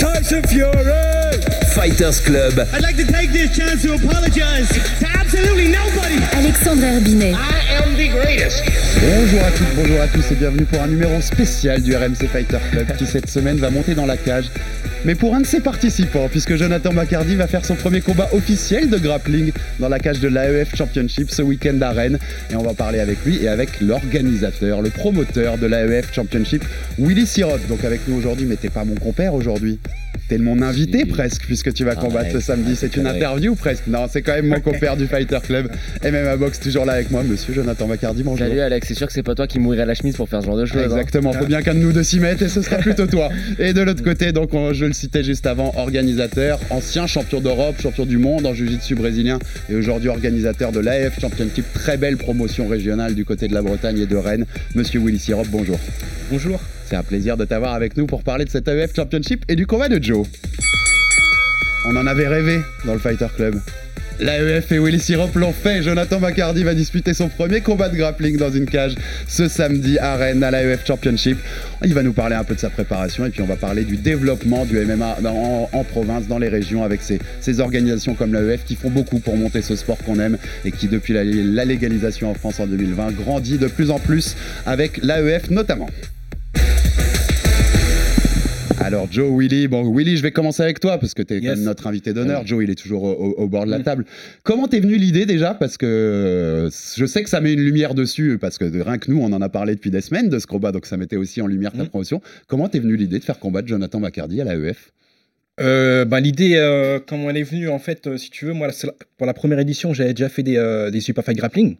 Tyson Fury. Fighters Club. I'd like to take this chance to apologize to absolutely nobody. Alexandre Herbinet. I am the greatest. Bonjour à toutes, bonjour à tous et bienvenue pour un numéro spécial du RMC Fighter Club qui cette semaine va monter dans la cage. Mais pour un de ses participants, puisque Jonathan McCarty va faire son premier combat officiel de grappling dans la cage de l'AEF Championship ce week-end à Rennes. Et on va parler avec lui et avec l'organisateur, le promoteur de l'AEF Championship, Willy Sirotte. Donc avec nous aujourd'hui, mais t'es pas mon compère aujourd'hui. T'es mon invité presque, puisque tu vas combattre ce samedi. C'est une interview presque. Non, c'est quand même mon compère du Fighter Club. MMA Box toujours là avec moi, monsieur Jonathan McCarty. Bonjour. Salut Alex, c'est sûr que c'est pas toi qui mourrais la chemise pour faire ce genre de choses. hein. Exactement, faut bien qu'un de nous deux s'y mette et ce sera plutôt toi. Et de l'autre côté, donc on- je le citais juste avant, organisateur, ancien champion d'Europe, champion du monde en jiu-jitsu brésilien et aujourd'hui organisateur de l'AF Championship, très belle promotion régionale du côté de la Bretagne et de Rennes. Monsieur Willy Sirop, bonjour. Bonjour. C'est un plaisir de t'avoir avec nous pour parler de cette AEF Championship et du combat de Joe. On en avait rêvé dans le Fighter Club. L'AEF et Willy Sirop l'ont fait. Jonathan McCarty va disputer son premier combat de grappling dans une cage ce samedi à Rennes à l'AEF Championship. Il va nous parler un peu de sa préparation et puis on va parler du développement du MMA en, province, dans les régions, avec ces, organisations comme l'AEF qui font beaucoup pour monter ce sport qu'on aime et qui, depuis la légalisation en France en 2020, grandit de plus en plus avec l'AEF notamment. Alors Joe, Willy, bon Willy, je vais commencer avec toi parce que tu es Yes. notre invité d'honneur. Joe, il est toujours au, bord de la table. Comment t'es venu l'idée déjà? Parce que euh, je sais que ça met une lumière dessus parce que rien que nous, on en a parlé depuis des semaines de ce combat, donc ça mettait aussi en lumière ta Mm. promotion. Comment t'es venu l'idée de faire combattre Jonathan McCarty à la EF Euh, bah, L'idée, euh, comment elle est venue, en fait, euh, si tu veux, moi, pour la première édition, j'avais déjà fait des, des Super Fight Grappling.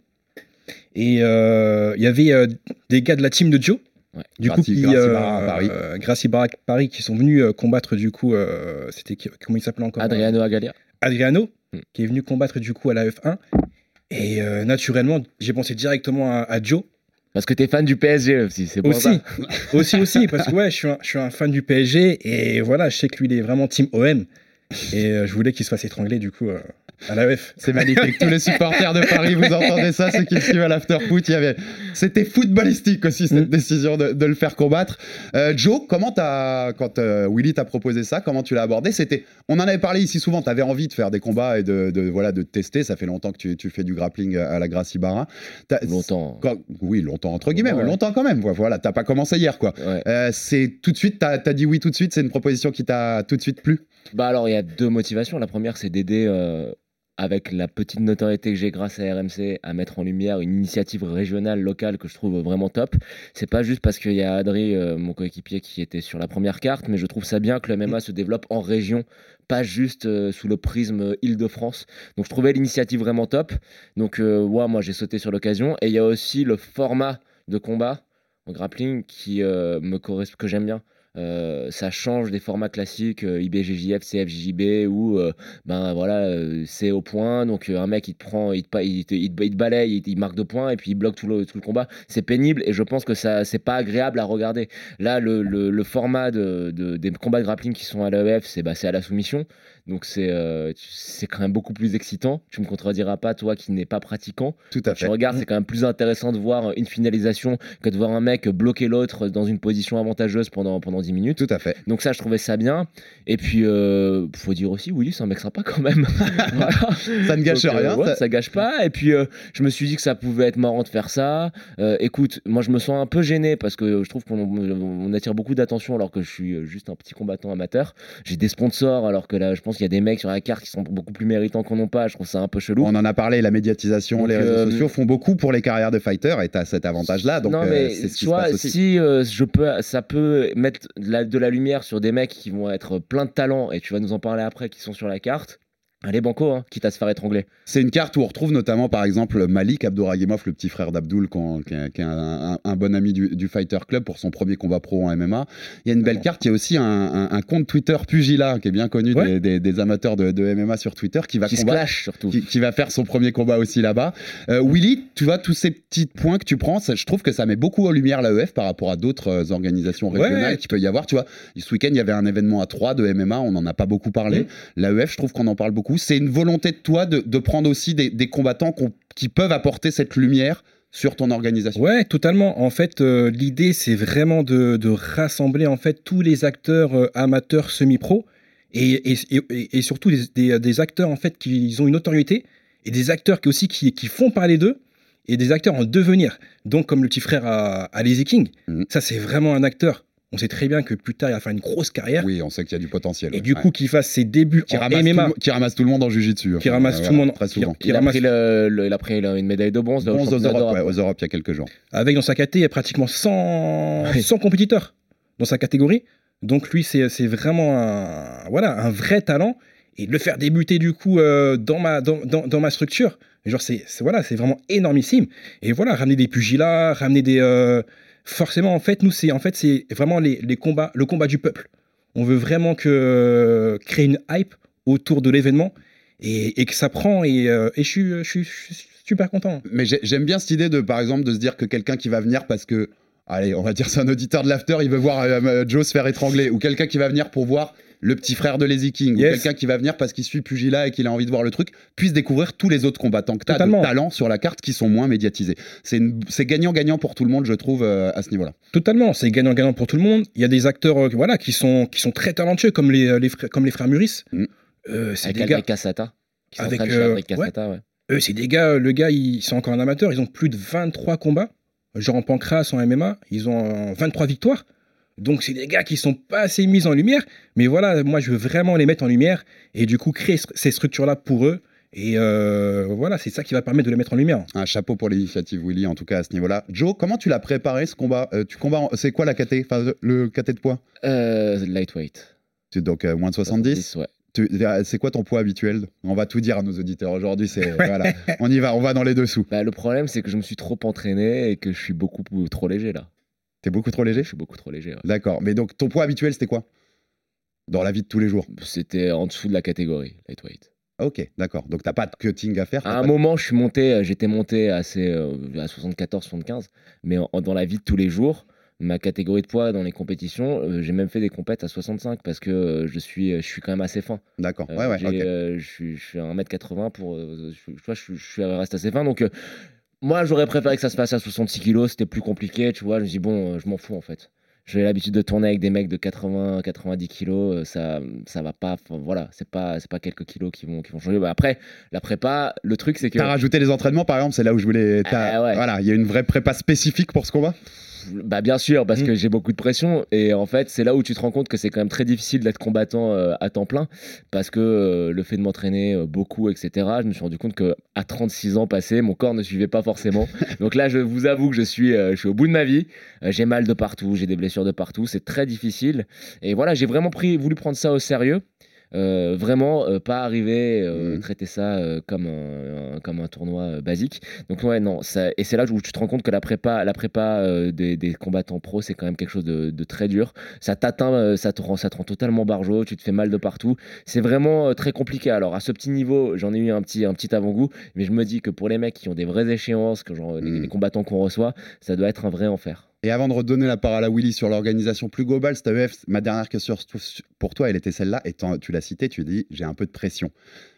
Et il y avait des gars de la team de Joe, Ouais. du coup, qui, Gracie euh, Paris. euh, Paris, qui sont venus euh, combattre, du coup, euh, c'était comment il s'appelait encore Adriano Agalia. Adriano, Mm. qui est venu combattre, du coup, à la F1. Et euh, naturellement, j'ai pensé directement à, à Joe. Parce que t'es fan du PSG aussi, c'est pour Aussi, ça. aussi, aussi, parce que ouais, je suis, un, je suis un fan du PSG et voilà, je sais que lui, il est vraiment team OM. Et euh, je voulais qu'il se fasse étrangler, du coup, euh, à la F. C'est magnifique. Tous les supporters de Paris, vous entendez ça, ceux qui suivent à l'afterfoot, il y avait. C'était footballistique aussi cette Mm. décision de, de le faire combattre. Euh, Joe, comment t'as, quand euh, Willy t'a proposé ça, comment tu l'as abordé? C'était, on en avait parlé ici souvent. T'avais envie de faire des combats et de, de- voilà de tester. Ça fait longtemps que tu, tu fais du grappling à la Gracie Barra. Longtemps. Quand- oui, longtemps entre guillemets, mais longtemps quand même. Voilà, t'as pas commencé hier, quoi. Ouais. Euh, c'est tout de suite, t'as as dit oui tout de suite. C'est une proposition qui t'a tout de suite plu? Bah alors, il y a deux motivations. La première, c'est d'aider, euh, avec la petite notoriété que j'ai grâce à RMC, à mettre en lumière une initiative régionale, locale, que je trouve vraiment top. C'est pas juste parce qu'il y a Adri, euh, mon coéquipier, qui était sur la première carte, mais je trouve ça bien que le MMA se développe en région, pas juste euh, sous le prisme Île-de-France. Donc je trouvais l'initiative vraiment top. Donc euh, ouais, moi j'ai sauté sur l'occasion. Et il y a aussi le format de combat en grappling qui euh, me correspond, que j'aime bien. Euh, ça change des formats classiques euh, IBGJF, CFJB où euh, ben voilà c'est au point. Donc un mec il te prend il te, il te, il te- il te balaye il, marque deux points et puis il bloque tout le, tout le combat. C'est pénible et je pense que ça c'est pas agréable à regarder. Là le, le, format de, de- des combats de grappling qui sont à l'AEF c'est bah, à la soumission donc c'est euh, c'est quand même beaucoup plus excitant tu me contrediras pas toi qui n'es pas pratiquant Tout à tu regardes, c'est quand même plus intéressant de voir une finalisation que de voir un mec bloquer l'autre dans une position avantageuse pendant, pendant 10 minutes. Tout à fait. Donc ça, je trouvais ça bien. Et puis, euh, faut dire aussi, Willy, c'est un mec sympa quand même. Voilà. Ça ne gâche Donc, euh, rien. ouais, ça- ça gâche pas. Et puis, euh, je me suis dit que ça pouvait être marrant de faire ça. Euh, écoute, moi, je me sens un peu gêné parce que je trouve qu'on on attire beaucoup d'attention alors que je suis euh, juste un petit combattant amateur. J'ai des sponsors alors que là, je pense qu'il y a des mecs sur la carte qui sont beaucoup plus méritants qu'on n'en pas. Je trouve ça un peu chelou. On en a parlé, la médiatisation, Donc, les réseaux euh, sociaux font beaucoup pour les carrières de fighters et tu as cet avantage-là. Donc, non, euh, mais ce tu vois, si euh, je peux, ça peut mettre de la, de la lumière sur des mecs qui vont être plein de talent, et tu vas nous en parler après, qui sont sur la carte. Allez, Banco, hein, quitte à se faire étrangler. C'est une carte où on retrouve notamment, par exemple, Malik Abdouragimov, le petit frère d'Abdul, qu'on- qui est, qui un, un- un bon ami du, du Fighter Club pour son premier combat pro en MMA. Il y a une belle carte. Il y a aussi un, compte Twitter Pugila, qui est bien connu Ouais. des, des- des amateurs de, de MMA sur Twitter, qui va Qui clash surtout. Qui, qui va faire son premier combat aussi là-bas. Euh, Willy, tu vois, tous ces petits points que tu prends, ça- je trouve que ça met beaucoup en lumière l'AEF par rapport à d'autres euh, organisations régionales ouais. qu'il peut y avoir. Tu vois, ce week-end, il y avait un événement à 3 de MMA, on n'en a pas beaucoup parlé. Mm. L'AEF, je trouve qu'on en parle beaucoup. C'est une volonté de toi de, de prendre aussi des, des combattants qui peuvent apporter cette lumière sur ton organisation. Ouais, totalement. En fait, euh, l'idée, c'est vraiment de, de rassembler en fait tous les acteurs euh, amateurs semi-pro et, et, et- et surtout des, des- des acteurs en fait qui ont une notoriété et des acteurs qui aussi qui, qui font parler d'eux et des acteurs en devenir. Donc, comme le petit frère à, à Lazy King, Mhm. ça c'est vraiment un acteur. On sait très bien que plus tard il va faire une grosse carrière Oui, on sait qu'il y a du potentiel. et ouais. du Ouais. coup qu'il fasse ses débuts qui en ramasse, MMA. tout, le- qui ramasse tout le monde en Jiu-Jitsu. Qui enfin, ramasse euh, tout le monde- Très souvent. qui Il a, ramasse- pris le- le- il a pris une médaille de bronze. là, Bronze aux d'Europe, ouais, aux Europes il y a quelques jours. avec dans sa caté pratiquement 100, Oui. 100 compétiteurs dans sa catégorie. Donc lui, c'est vraiment un, voilà, un vrai talent. Et de le faire débuter du coup euh, dans, ma, dans, dans, dans ma structure, genre c'est c'est- voilà, c'est vraiment énormissime. Et voilà, ramener des pugilats, ramener des... euh, forcément, en fait, nous, c'est en fait, c'est vraiment les, les combats, le combat du peuple. On veut vraiment que, créer une hype autour de l'événement et, et que ça prend. Et, euh, et je, suis, je, suis, super content. Mais j'ai- j'aime bien cette idée de, par exemple, de se dire que quelqu'un qui va venir parce que, allez, on va dire c'est un auditeur de l'after, il veut voir euh, euh, Joe se faire étrangler, ou quelqu'un qui va venir pour voir le petit frère de Lazy King, ou quelqu'un qui va venir parce qu'il suit Pugila et qu'il a envie de voir le truc, puisse découvrir tous les autres combattants que tu as de talent sur la carte qui sont moins médiatisés. C'est gagnant-gagnant pour tout le monde, je trouve, euh, à ce niveau-là. Totalement, c'est gagnant-gagnant pour tout le monde. Il y a des acteurs euh, voilà, qui, sont, qui sont très talentueux, comme les, euh, les frères, comme les frères Muris. Mm. Euh, c'est Avec des gars, Cassata. Qui Avec, euh, Cassata, ouais. eux, c'est des gars, le gars, ils sont encore un amateur, ils ont plus de 23 combats. Genre en pancras, en MMA, ils ont euh, 23 victoires. Donc c'est des gars qui sont pas assez mis en lumière. Mais voilà, moi, je veux vraiment les mettre en lumière et du coup créer ces structures-là pour eux. Et euh, voilà, c'est ça qui va permettre de les mettre en lumière. Un chapeau pour l'initiative, Willy, en tout cas à ce niveau-là. Joe, comment tu l'as préparé ce combat? Euh, Tu combats, en- c'est quoi la KT Enfin, le KT de poids? Euh, lightweight. Tu- Donc euh, moins de 70 ouais. Tu- C'est quoi ton poids habituel? On va tout dire à nos auditeurs aujourd'hui. C'est voilà, on y va, on va dans les dessous. Bah, le problème, c'est que je me suis trop entraîné et que je suis beaucoup trop léger là. T'es beaucoup trop léger? Je suis beaucoup trop léger. ouais. D'accord. Mais donc ton poids habituel, c'était quoi? Dans la vie de tous les jours? C'était en dessous de la catégorie lightweight. Ok, d'accord. Donc t'as pas de cutting à faire. t'as À un pas de- moment, je suis monté, euh, j'étais monté assez, euh, à 74-75, mais en- dans la vie de tous les jours, ma catégorie de poids dans les compétitions, euh, j'ai même fait des compètes à 65 parce que euh, je suis, je suis quand même assez fin. D'accord. Euh, ouais, ouais. j'ai, ok. euh, je, suis, je suis à 1m80 pour. euh, je, je vois, je, suis- je suis reste assez fin. Donc, euh, moi, j'aurais préféré que ça se passe à 66 kg. C'était plus compliqué. Tu vois, je me dis, bon, euh, je m'en fous en fait. J'ai l'habitude de tourner avec des mecs de 80, 90 kilos. Ça, ça va pas. voilà, c'est pas, c'est pas quelques kilos qui vont, qui vont changer. Bah, après, la prépa, le truc, c'est que. T'as rajouté les entraînements, par exemple, c'est là où je voulais. Ah ouais. Voilà, il y a une vraie prépa spécifique pour ce combat? Bah bien sûr, parce Mm. que j'ai beaucoup de pression et en fait c'est là où tu te rends compte que c'est quand même très difficile d'être combattant euh, à temps plein parce que euh, le fait de m'entraîner euh, beaucoup, etc. Je me suis rendu compte que à 36 ans passés, mon corps ne suivait pas forcément. Donc là, je vous avoue que je suis, je suis au bout de ma vie. J'ai mal de partout, j'ai des blessures de partout, c'est très difficile. Et voilà, j'ai vraiment pris, voulu prendre ça au sérieux. Euh, vraiment euh, pas arriver euh, Mhm. traiter ça euh, comme un, un- comme un tournoi basique. Donc ouais non ça, et c'est là où tu te rends compte que la prépa la prépa des, des combattants pro c'est quand même quelque chose de, de très dur. Ça t'atteint ça te rend ça te rend totalement barjot tu te fais mal de partout. C'est vraiment très compliqué. Alors à ce petit niveau j'en ai eu un petit un petit avant-goût mais je me dis que pour les mecs qui ont des vraies échéances que genre les, Mhm. les combattants qu'on reçoit ça doit être un vrai enfer Et avant de redonner la parole à Willy sur l'organisation plus globale, AEF, ma dernière question pour toi, elle était celle-là. Et tu l'as citée, tu dis j'ai un peu de pression.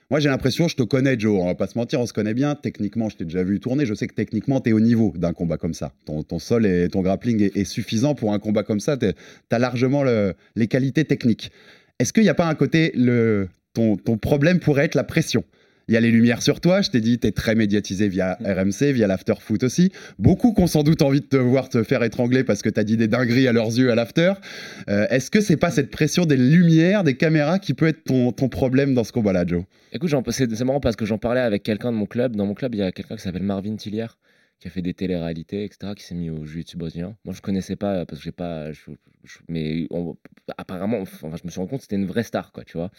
Moi, j'ai l'impression, je te connais, Joe, on va pas se mentir, on se connaît bien. Techniquement, je t'ai déjà vu tourner. Je sais que techniquement, tu es au niveau d'un combat comme ça. Ton, sol et ton grappling est, suffisant pour un combat comme ça. Tu as largement le- les qualités techniques. Est-ce qu'il n'y a pas un côté, ton problème pourrait être la pression? Il y a les lumières sur toi, je t'ai dit, tu es très médiatisé via RMC, via l'after-foot aussi. Beaucoup qui ont sans doute envie de te voir te faire étrangler parce que tu as dit des dingueries à leurs yeux à l'after. Euh, Est-ce que c'est pas cette pression des lumières, des caméras qui peut être ton, ton problème dans ce combat-là, Joe? Écoute, c'est marrant parce que j'en parlais avec quelqu'un de mon club. Dans mon club, il y a quelqu'un qui s'appelle Marvin Tillière, qui a fait des téléréalités, etc., qui s'est mis au jiu-jitsu brésilien. Moi, je connaissais pas parce que j'ai pas. je- je- mais on- apparemment, enfin, je me suis rendu compte que c'était une vraie star, quoi, tu vois.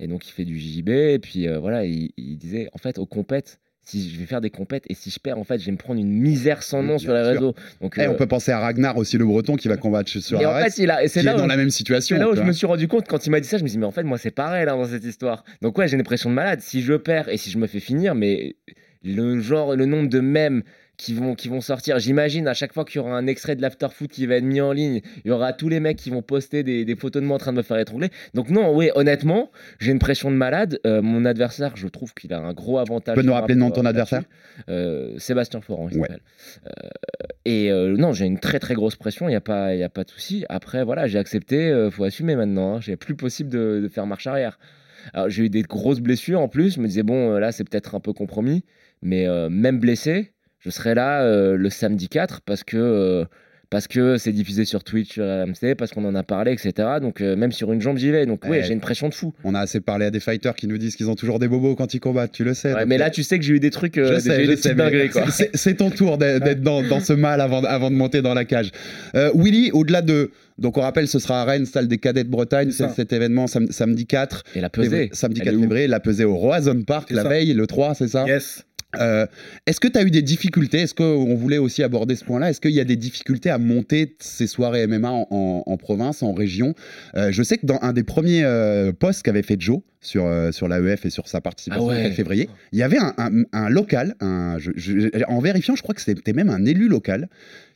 Et donc, il fait du JJB, et puis euh, voilà, il, il disait, en fait, aux compètes, si je vais faire des compètes et si je perds, en fait, je vais me prendre une misère sans nom sur les sûr. réseaux. Donc, Eh, euh, on peut penser à Ragnar aussi, le breton, qui va combattre sur et en Arès, fait, il a, et qui c'est est dans la même situation. c'est là où je me suis rendu compte quand il m'a dit ça, je me suis dit mais en fait moi c'est pareil là dans cette histoire. Donc ouais j'ai une pression de malade. Si je perds et si je me fais finir, mais le genre, le nombre de mèmes qui vont, qui vont sortir, j'imagine à chaque fois qu'il y aura un extrait de l'afterfoot qui va être mis en ligne, il y aura tous les mecs qui vont poster des, des photos de moi en train de me faire étrangler. Donc non, oui honnêtement, j'ai une pression de malade. Euh, mon adversaire, je trouve qu'il a un gros avantage. Tu peux nous rappeler le nom de ton adversaire euh, Sébastien Florent, il Ouais. s'appelle. Euh, et non, j'ai une très très grosse pression, il n'y a, pas- y a pas de souci. Après, voilà, j'ai accepté, il faut assumer maintenant. Hein, j'ai plus possible de, de faire marche arrière. Alors, j'ai eu des grosses blessures en plus, je me disais, bon, là, c'est peut-être un peu compromis, mais euh, même blessé, je serai là euh, le samedi 4 parce que. euh, parce que c'est diffusé sur Twitch, sur RMC, parce qu'on en a parlé, etc. Donc euh, même sur une jambe, j'y vais. Donc oui, Ouais. j'ai une pression de fou. On a assez parlé à des fighters qui nous disent qu'ils ont toujours des bobos quand ils combattent, tu le sais. Ouais, mais là, tu sais que j'ai eu des trucs, euh, Je des- sais, sais, dingueries, quoi. c'est- ton tour d'être dans, dans ce mal avant, avant de monter dans la cage. Euh, Willy, au-delà de. Donc on rappelle, ce sera à Rennes, salle des cadets de Bretagne, C'est cet événement sam- samedi 4. Et la pesée. Samedi elle 4 est où février, la pesée au Roazhon Park, la ça. veille, le 3, c'est ça? Yes. Euh, Est-ce que tu as eu des difficultés? Est-ce qu'on voulait aussi aborder ce point-là? Est-ce qu'il y a des difficultés à monter ces soirées MMA en, en- en province, en région? Euh, Je sais que dans un des premiers euh, posts qu'avait fait Joe sur, euh, sur l'AEF et sur sa participation Ah ouais. 4 février, il y avait un, un- un local, un, je- je- en vérifiant, je crois que c'était même un élu local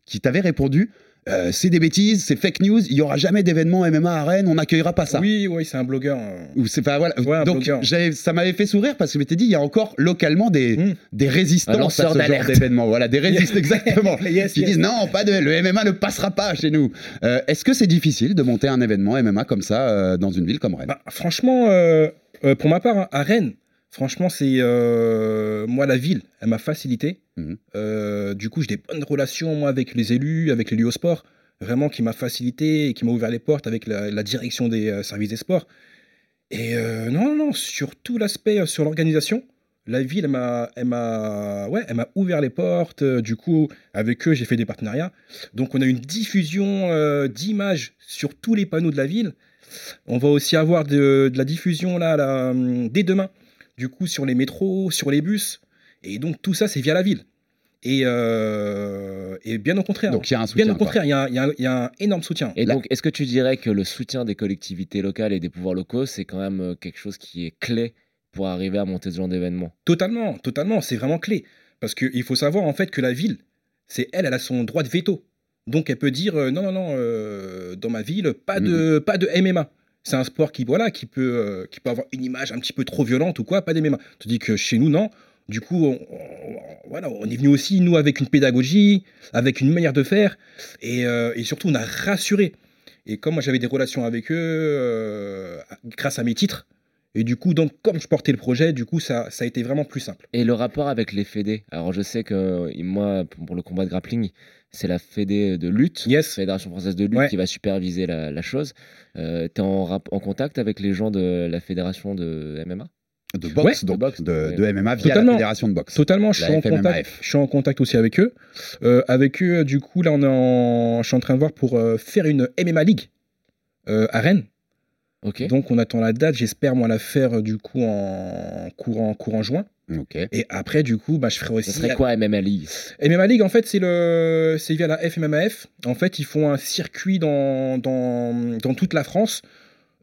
qui t'avait répondu euh, c'est des bêtises, c'est fake news, il y aura jamais d'événement MMA à Rennes, on n'accueillera pas ça. Oui, oui, c'est un blogueur. euh. Ou c'est pas voilà. Ouais, un Donc ça m'avait fait sourire parce que je m'étais dit il y a encore localement des, Mm. des résistances à ce genre d'événement. Voilà, des résistants exactement. Yes, qui yes. disent non, pas de le MMA ne passera pas chez nous. Euh, Est-ce que c'est difficile de monter un événement MMA comme ça euh, dans une ville comme Rennes? Bah, franchement, euh, euh, pour ma part, hein, à Rennes, franchement, c'est euh, moi la ville, elle m'a facilité. Mhm. Euh, du coup, j'ai des bonnes relations moi avec les élus, avec les lieux au sport, vraiment qui m'a facilité et qui m'a ouvert les portes avec la, la direction des euh, services des sports. Et non, non, non, sur tout l'aspect, sur l'organisation, la ville, elle m'a, elle m'a, ouais, elle m'a ouvert les portes. du coup, avec eux, j'ai fait des partenariats. Donc, on a une diffusion d'images sur tous les panneaux de la ville. On va aussi avoir de, de la diffusion là, là, hum, dès demain, du coup, sur les métros, sur les bus. Et donc, tout ça, c'est via la ville. Et, euh, et bien au contraire. Donc il y a un soutien. bien au contraire, il y, a un- il y a un- il y a un énorme soutien. Et Là- donc, est-ce que tu dirais que le soutien des collectivités locales et des pouvoirs locaux, c'est quand même euh, quelque chose qui est clé pour arriver à monter ce genre d'événement? Totalement, totalement, c'est vraiment clé. Parce qu'il faut savoir en fait que la ville, c'est elle, elle a son droit de veto. Donc elle peut dire euh, non, non, non, euh, dans ma ville, pas de, pas de MMA. C'est un sport qui, voilà, qui, peut, euh, qui peut avoir une image un petit peu trop violente ou quoi, pas d'MMA. Tu dis que chez nous, non. Du coup, on, on- voilà, on est venu aussi, nous, avec une pédagogie, avec une manière de faire. Et, euh, et surtout, on a rassuré. Et comme moi, j'avais des relations avec eux, euh, grâce à mes titres, et du coup, donc, comme je portais le projet, du coup, ça, ça a été vraiment plus simple. Et le rapport avec les fédés Alors, je sais que euh, moi, pour le combat de grappling, c'est la fédé de lutte, Yes. Fédération française de lutte, Ouais. qui va superviser la, la chose. Euh, tu es en, contact avec les gens de la fédération de MMA De boxe, Ouais, donc, de boxe, de, de MMA via Totalement. la fédération de boxe. Totalement, je suis, en contact, je suis en contact aussi avec eux. Euh, avec eux, du coup, là, on est en, je suis en train de voir pour euh, faire une MMA League euh, à Rennes. Donc, on attend la date. J'espère, moi, la faire, euh, du coup, en courant, courant juin. Et après, du coup, bah, je ferai aussi. Ce serait quoi MMA League? MMA League, en fait, c'est le, c'est via la FMMAF. En fait, ils font un circuit dans, dans, dans toute la France.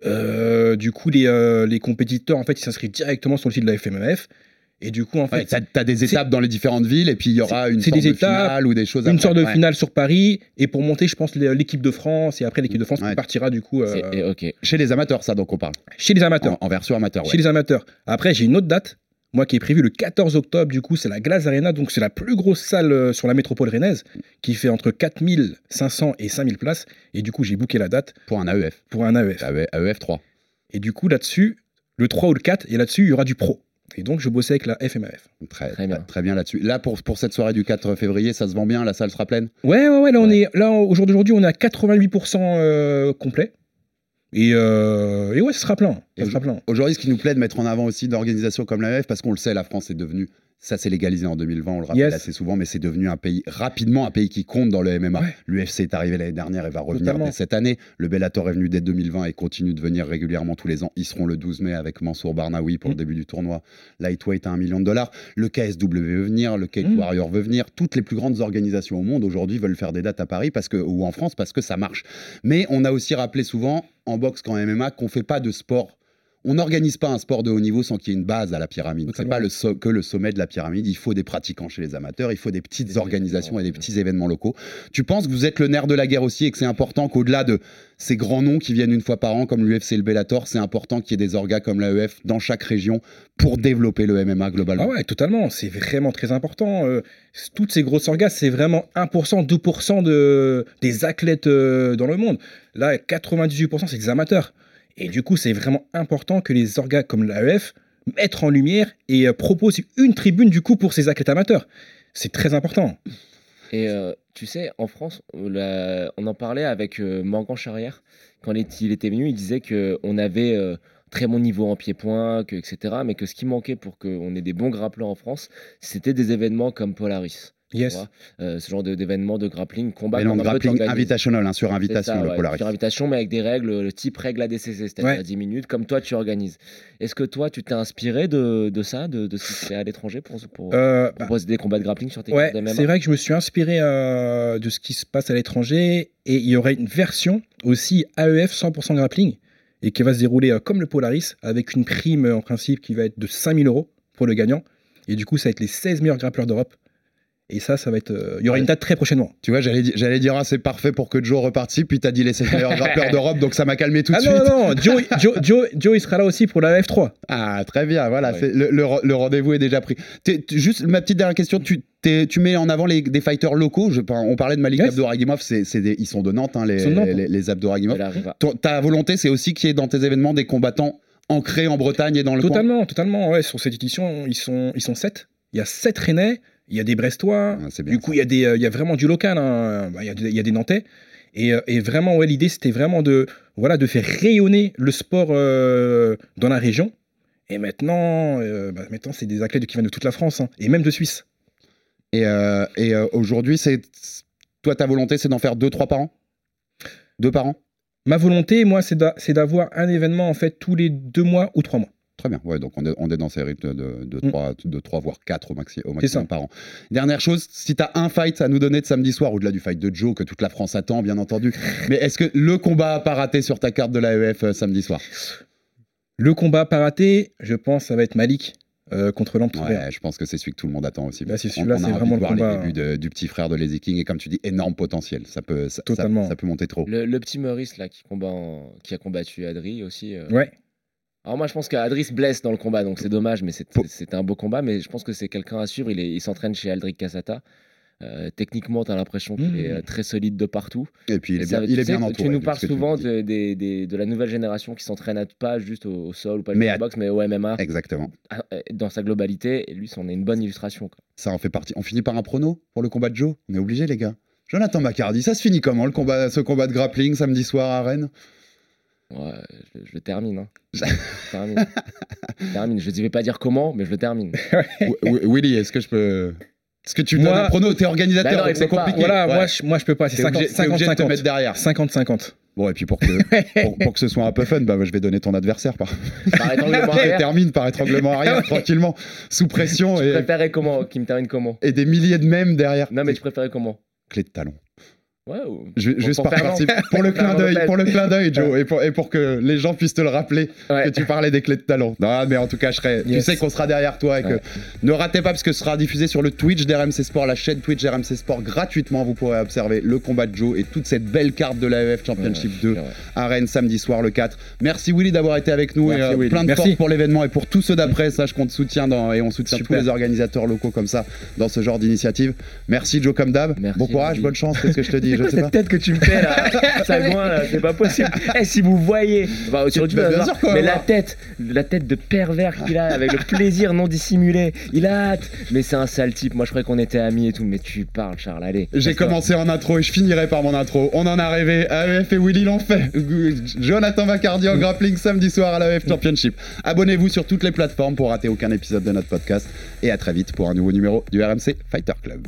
Euh, du coup, les, euh, les compétiteurs, en fait, ils s'inscrivent directement sur le site de la FMMAF. Et du coup, en Ouais, fait, t'as as des étapes dans les différentes villes et puis il y aura une sorte des de étapes, finale ou des choses une après. sorte de Ouais. finale sur Paris. Et pour monter, je pense, l'équipe de France. Et après, l'équipe de France Ouais. partira, du coup, euh, Ok. Chez les amateurs, ça, donc on parle. chez les amateurs. En, en version amateur, ouais. Chez les amateurs. Après, j'ai une autre date, moi qui est prévue le 14 octobre, du coup, c'est la Glace Arena, donc c'est la plus grosse salle euh, sur la métropole rennaise, qui fait entre 4500 et 5000 places. Et du coup, j'ai booké la date Pour un AEF. pour un AEF. AE- AEF 3. Et du coup, là-dessus, le 3 ou le 4, et là-dessus, il y aura du pro. Et donc, je bossais avec la FMAF. Très, bien. très bien là-dessus. Là, pour, pour cette soirée du 4 février, ça se vend bien, la salle sera pleine? Ouais, ouais, ouais, là, on Ouais. est, là, au jour d'aujourd'hui, on est à 88% euh, complet. Et, euh, et ouais, ce sera plein. Ça sera plein. Aujourd'hui, ce qui nous plaît de mettre en avant aussi d'organisations comme l'AEF, parce qu'on le sait, la France est devenue Ça s'est légalisé en 2020, on le rappelle Yes. assez souvent, mais c'est devenu un pays, rapidement, un pays qui compte dans le MMA. Ouais. L'UFC est arrivé l'année dernière et va revenir Totalement. dès cette année. Le Bellator est venu dès 2020 et continue de venir régulièrement tous les ans. Ils seront le 12 mai avec Mansour Barnaoui pour le Mm. début du tournoi. Lightweight à 1 million de dollars. Le KSW veut venir, le Cage Mm. Warrior veut venir. Toutes les plus grandes organisations au monde aujourd'hui veulent faire des dates à Paris parce que, ou en France parce que ça marche. Mais on a aussi rappelé souvent, en boxe qu'en MMA, qu'on fait pas de sport. On n'organise pas un sport de haut niveau sans qu'il y ait une base à la pyramide. C'est pas le so- que le sommet de la pyramide. Il faut des pratiquants chez les amateurs. Il faut des petites organisations et des petits événements locaux. Tu penses que vous êtes le nerf de la guerre aussi et que c'est important qu'au-delà de ces grands noms qui viennent une fois par an comme l'UFC et le Bellator, c'est important qu'il y ait des orgas comme l'AEF dans chaque région pour développer le MMA globalement? Ah ouais, totalement. C'est vraiment très important. Euh, toutes ces grosses orgas, c'est vraiment 1%, 2% de, des athlètes euh, dans le monde. Là, 98%, c'est des amateurs. Et du coup, c'est vraiment important que les orgas comme l'AEF mettent en lumière et euh, proposent une tribune du coup pour ces athlètes amateurs. C'est très important. Et euh, tu sais, en France, on en parlait avec euh, Morgan Charrière. Quand il était- venu, il disait qu'on avait euh, très bon niveau en pied-point, etc. Mais que ce qui manquait pour qu'on ait des bons grappleurs en France, c'était des événements comme Polaris. Yes. vois. Euh, ce genre de- d'événements de grappling, combat. Mais non, grappling invitational, hein, sur invitation, ça, le ouais, Polaris. Sur invitation, mais avec des règles, le type règle ADCC, c'est-à-dire Ouais. à 10 minutes, comme toi tu organises. Est-ce que toi, tu t'es inspiré de, de ça, de, de ce qui se fait à l'étranger pour, pour Euh, bah, proposer des combats de grappling sur tes Ouais, c'est vrai que je me suis inspiré euh, de ce qui se passe à l'étranger et il y aurait une version aussi AEF 100% grappling et qui va se dérouler comme le Polaris avec une prime en principe qui va être de 5000 euros pour le gagnant. Et du coup, ça va être les 16 meilleurs grappleurs d'Europe. Et ça, ça va être. euh, il y aura Ouais. une date très prochainement. Tu vois, j'allais di- j'allais dire, ah, c'est parfait pour que Joe reparticipe, puis t'as dit les 7 meilleurs grappeurs d'Europe, donc ça m'a calmé tout de Ah suite. non, non, non, Joe, Joe, Joe, Joe, il sera là aussi pour la F3. Ah, très bien, voilà, Ouais. c'est- le, le re- le rendez-vous est déjà pris. T'es- juste ma petite dernière question, tu, t'es- tu mets en avant les, des fighters locaux? Je, on parlait de Malik Yes. Abdouragimov, c'est, c'est des- ils sont de Nantes, hein, les, de Nantes, les, Abdouragimov. Ta volonté, c'est aussi qu'il y ait dans tes événements des combattants ancrés en Bretagne et dans le coin? Totalement, totalement. Ouais, sur cette édition, ils sont, ils sont 7. Il y a 7 Rennais, il y a des Brestois. Du coup, il y, a des, euh, il y a vraiment du local. hein. Bah, Il y, a des- il y a des Nantais. Et, euh, et vraiment, ouais, l'idée, c'était vraiment de, voilà, de faire rayonner le sport euh, dans la région. Et maintenant, bah, maintenant c'est des athlètes qui viennent de toute la France hein, et même de Suisse. Et, et, aujourd'hui, c'est toi, ta volonté, c'est d'en faire deux, trois par an? Deux par an? Ma volonté, moi, c'est d'avoir un événement en fait tous les deux mois ou trois mois. Très bien, ouais, donc on est, on est dans ces rythmes de, de, Mm. 3, de trois, voire 4 au, maxi, au maximum par an. Dernière chose, si tu as un fight à nous donner de samedi soir, au-delà du fight de Joe que toute la France attend, bien entendu, mais est-ce que le combat à pas rater sur ta carte de l'AEF euh, samedi soir? Le combat pas raté, je pense, ça va être Malik euh, contre l'Empire. Ouais, je pense que c'est celui que tout le monde attend aussi. Là, c'est On- celui-là, on a c'est envie vraiment de le voir les combat, débuts de- du petit frère de Lazy King et comme tu dis, énorme potentiel. Ça peut, ça, ça- Totalement. ça peut monter trop. Le, le petit Maurice là qui combat en- qui a combattu Adri aussi. euh. Ouais. Alors moi je pense qu'Adri se blesse dans le combat donc c'est dommage mais c'était un beau combat mais je pense que c'est quelqu'un à suivre. Il s'entraîne chez Aldric Casata. Euh, techniquement tu as l'impression qu'il Mmh. est euh, très solide de partout. Et puis il est ça- bien, tu il est sais, bien entouré. Tu nous parles souvent de, la nouvelle génération qui s'entraîne à- pas juste au, au sol ou pas Mais juste à- au boxe mais au MMA Exactement. Ah, euh, dans sa globalité et lui c'en est une bonne illustration. quoi. Ça en fait partie. On finit par un prono pour le combat de Joe? On est obligé, les gars. Jonathan Macardy, ça se finit comment le combat, ce combat de grappling samedi soir à Rennes? Ouais, je, je le termine. hein. Je termine. Je termine. Je ne vais pas dire comment mais je le termine. Wi- Wi- Willy, est-ce que je peux. Est-ce que tu me Moi- donnes un prono? T'es Bah organisateur, il c'est compliqué. Voilà, Ouais. moi, je, moi je peux pas, c'est T'es obligé, t'es obligé de te mettre 50-50. derrière. 50-50. Bon, et puis pour que, pour, pour que ce soit un peu fun, bah, je vais donner ton adversaire. Par... Par étranglement arrière, termine par étranglement arrière, tranquillement, sous pression tu et, préférais comment Qui me termine comment? et des milliers de mèmes derrière. Non mais tu préférais comment? Clé de talon. Ouais, ou- Je- Pour- juste pour par principe, pour le clin d'œil, pour le clin d'œil, Joe, et pour, et pour que les gens puissent te le rappeler Ouais. que tu parlais des clés de talon. Non, mais en tout cas, je serai, tu sais qu'on sera derrière toi et que Ouais. ne ratez pas parce que ce sera diffusé sur le Twitch d'RMC Sport, la chaîne Twitch d'RMC Sport gratuitement. Vous pourrez observer le combat de Joe et toute cette belle carte de l'AEF Championship Ouais, 2 ouais. à Rennes samedi soir le 4. Merci Willy d'avoir été avec nous Merci, et euh, plein de Merci. force pour l'événement et pour tous ceux d'après. Sache qu'on te soutient dans, et on soutient Super. tous les organisateurs locaux comme ça dans ce genre d'initiative. Merci Joe comme d'hab. Merci, Bon courage, Willy. bonne chance, qu'est-ce que je te dis je quoi sais cette pas. tête que tu me fais là Sagouin là, c'est pas possible. Eh, si vous voyez, bah, sur YouTube, Bah, bien sûr mais la tête, la tête de pervers qu'il a avec le plaisir non dissimulé, il a hâte. Mais c'est un sale type. Moi, je croyais qu'on était amis et tout, mais tu parles, Charles. Allez. J'ai commencé en intro et je finirai par mon intro. On en est arrivé. AEF et Willy l'ont fait. Jonathan Vacardi en grappling samedi soir à l'AEF Championship. Abonnez-vous sur toutes les plateformes pour rater aucun épisode de notre podcast. Et à très vite pour un nouveau numéro du RMC Fighter Club.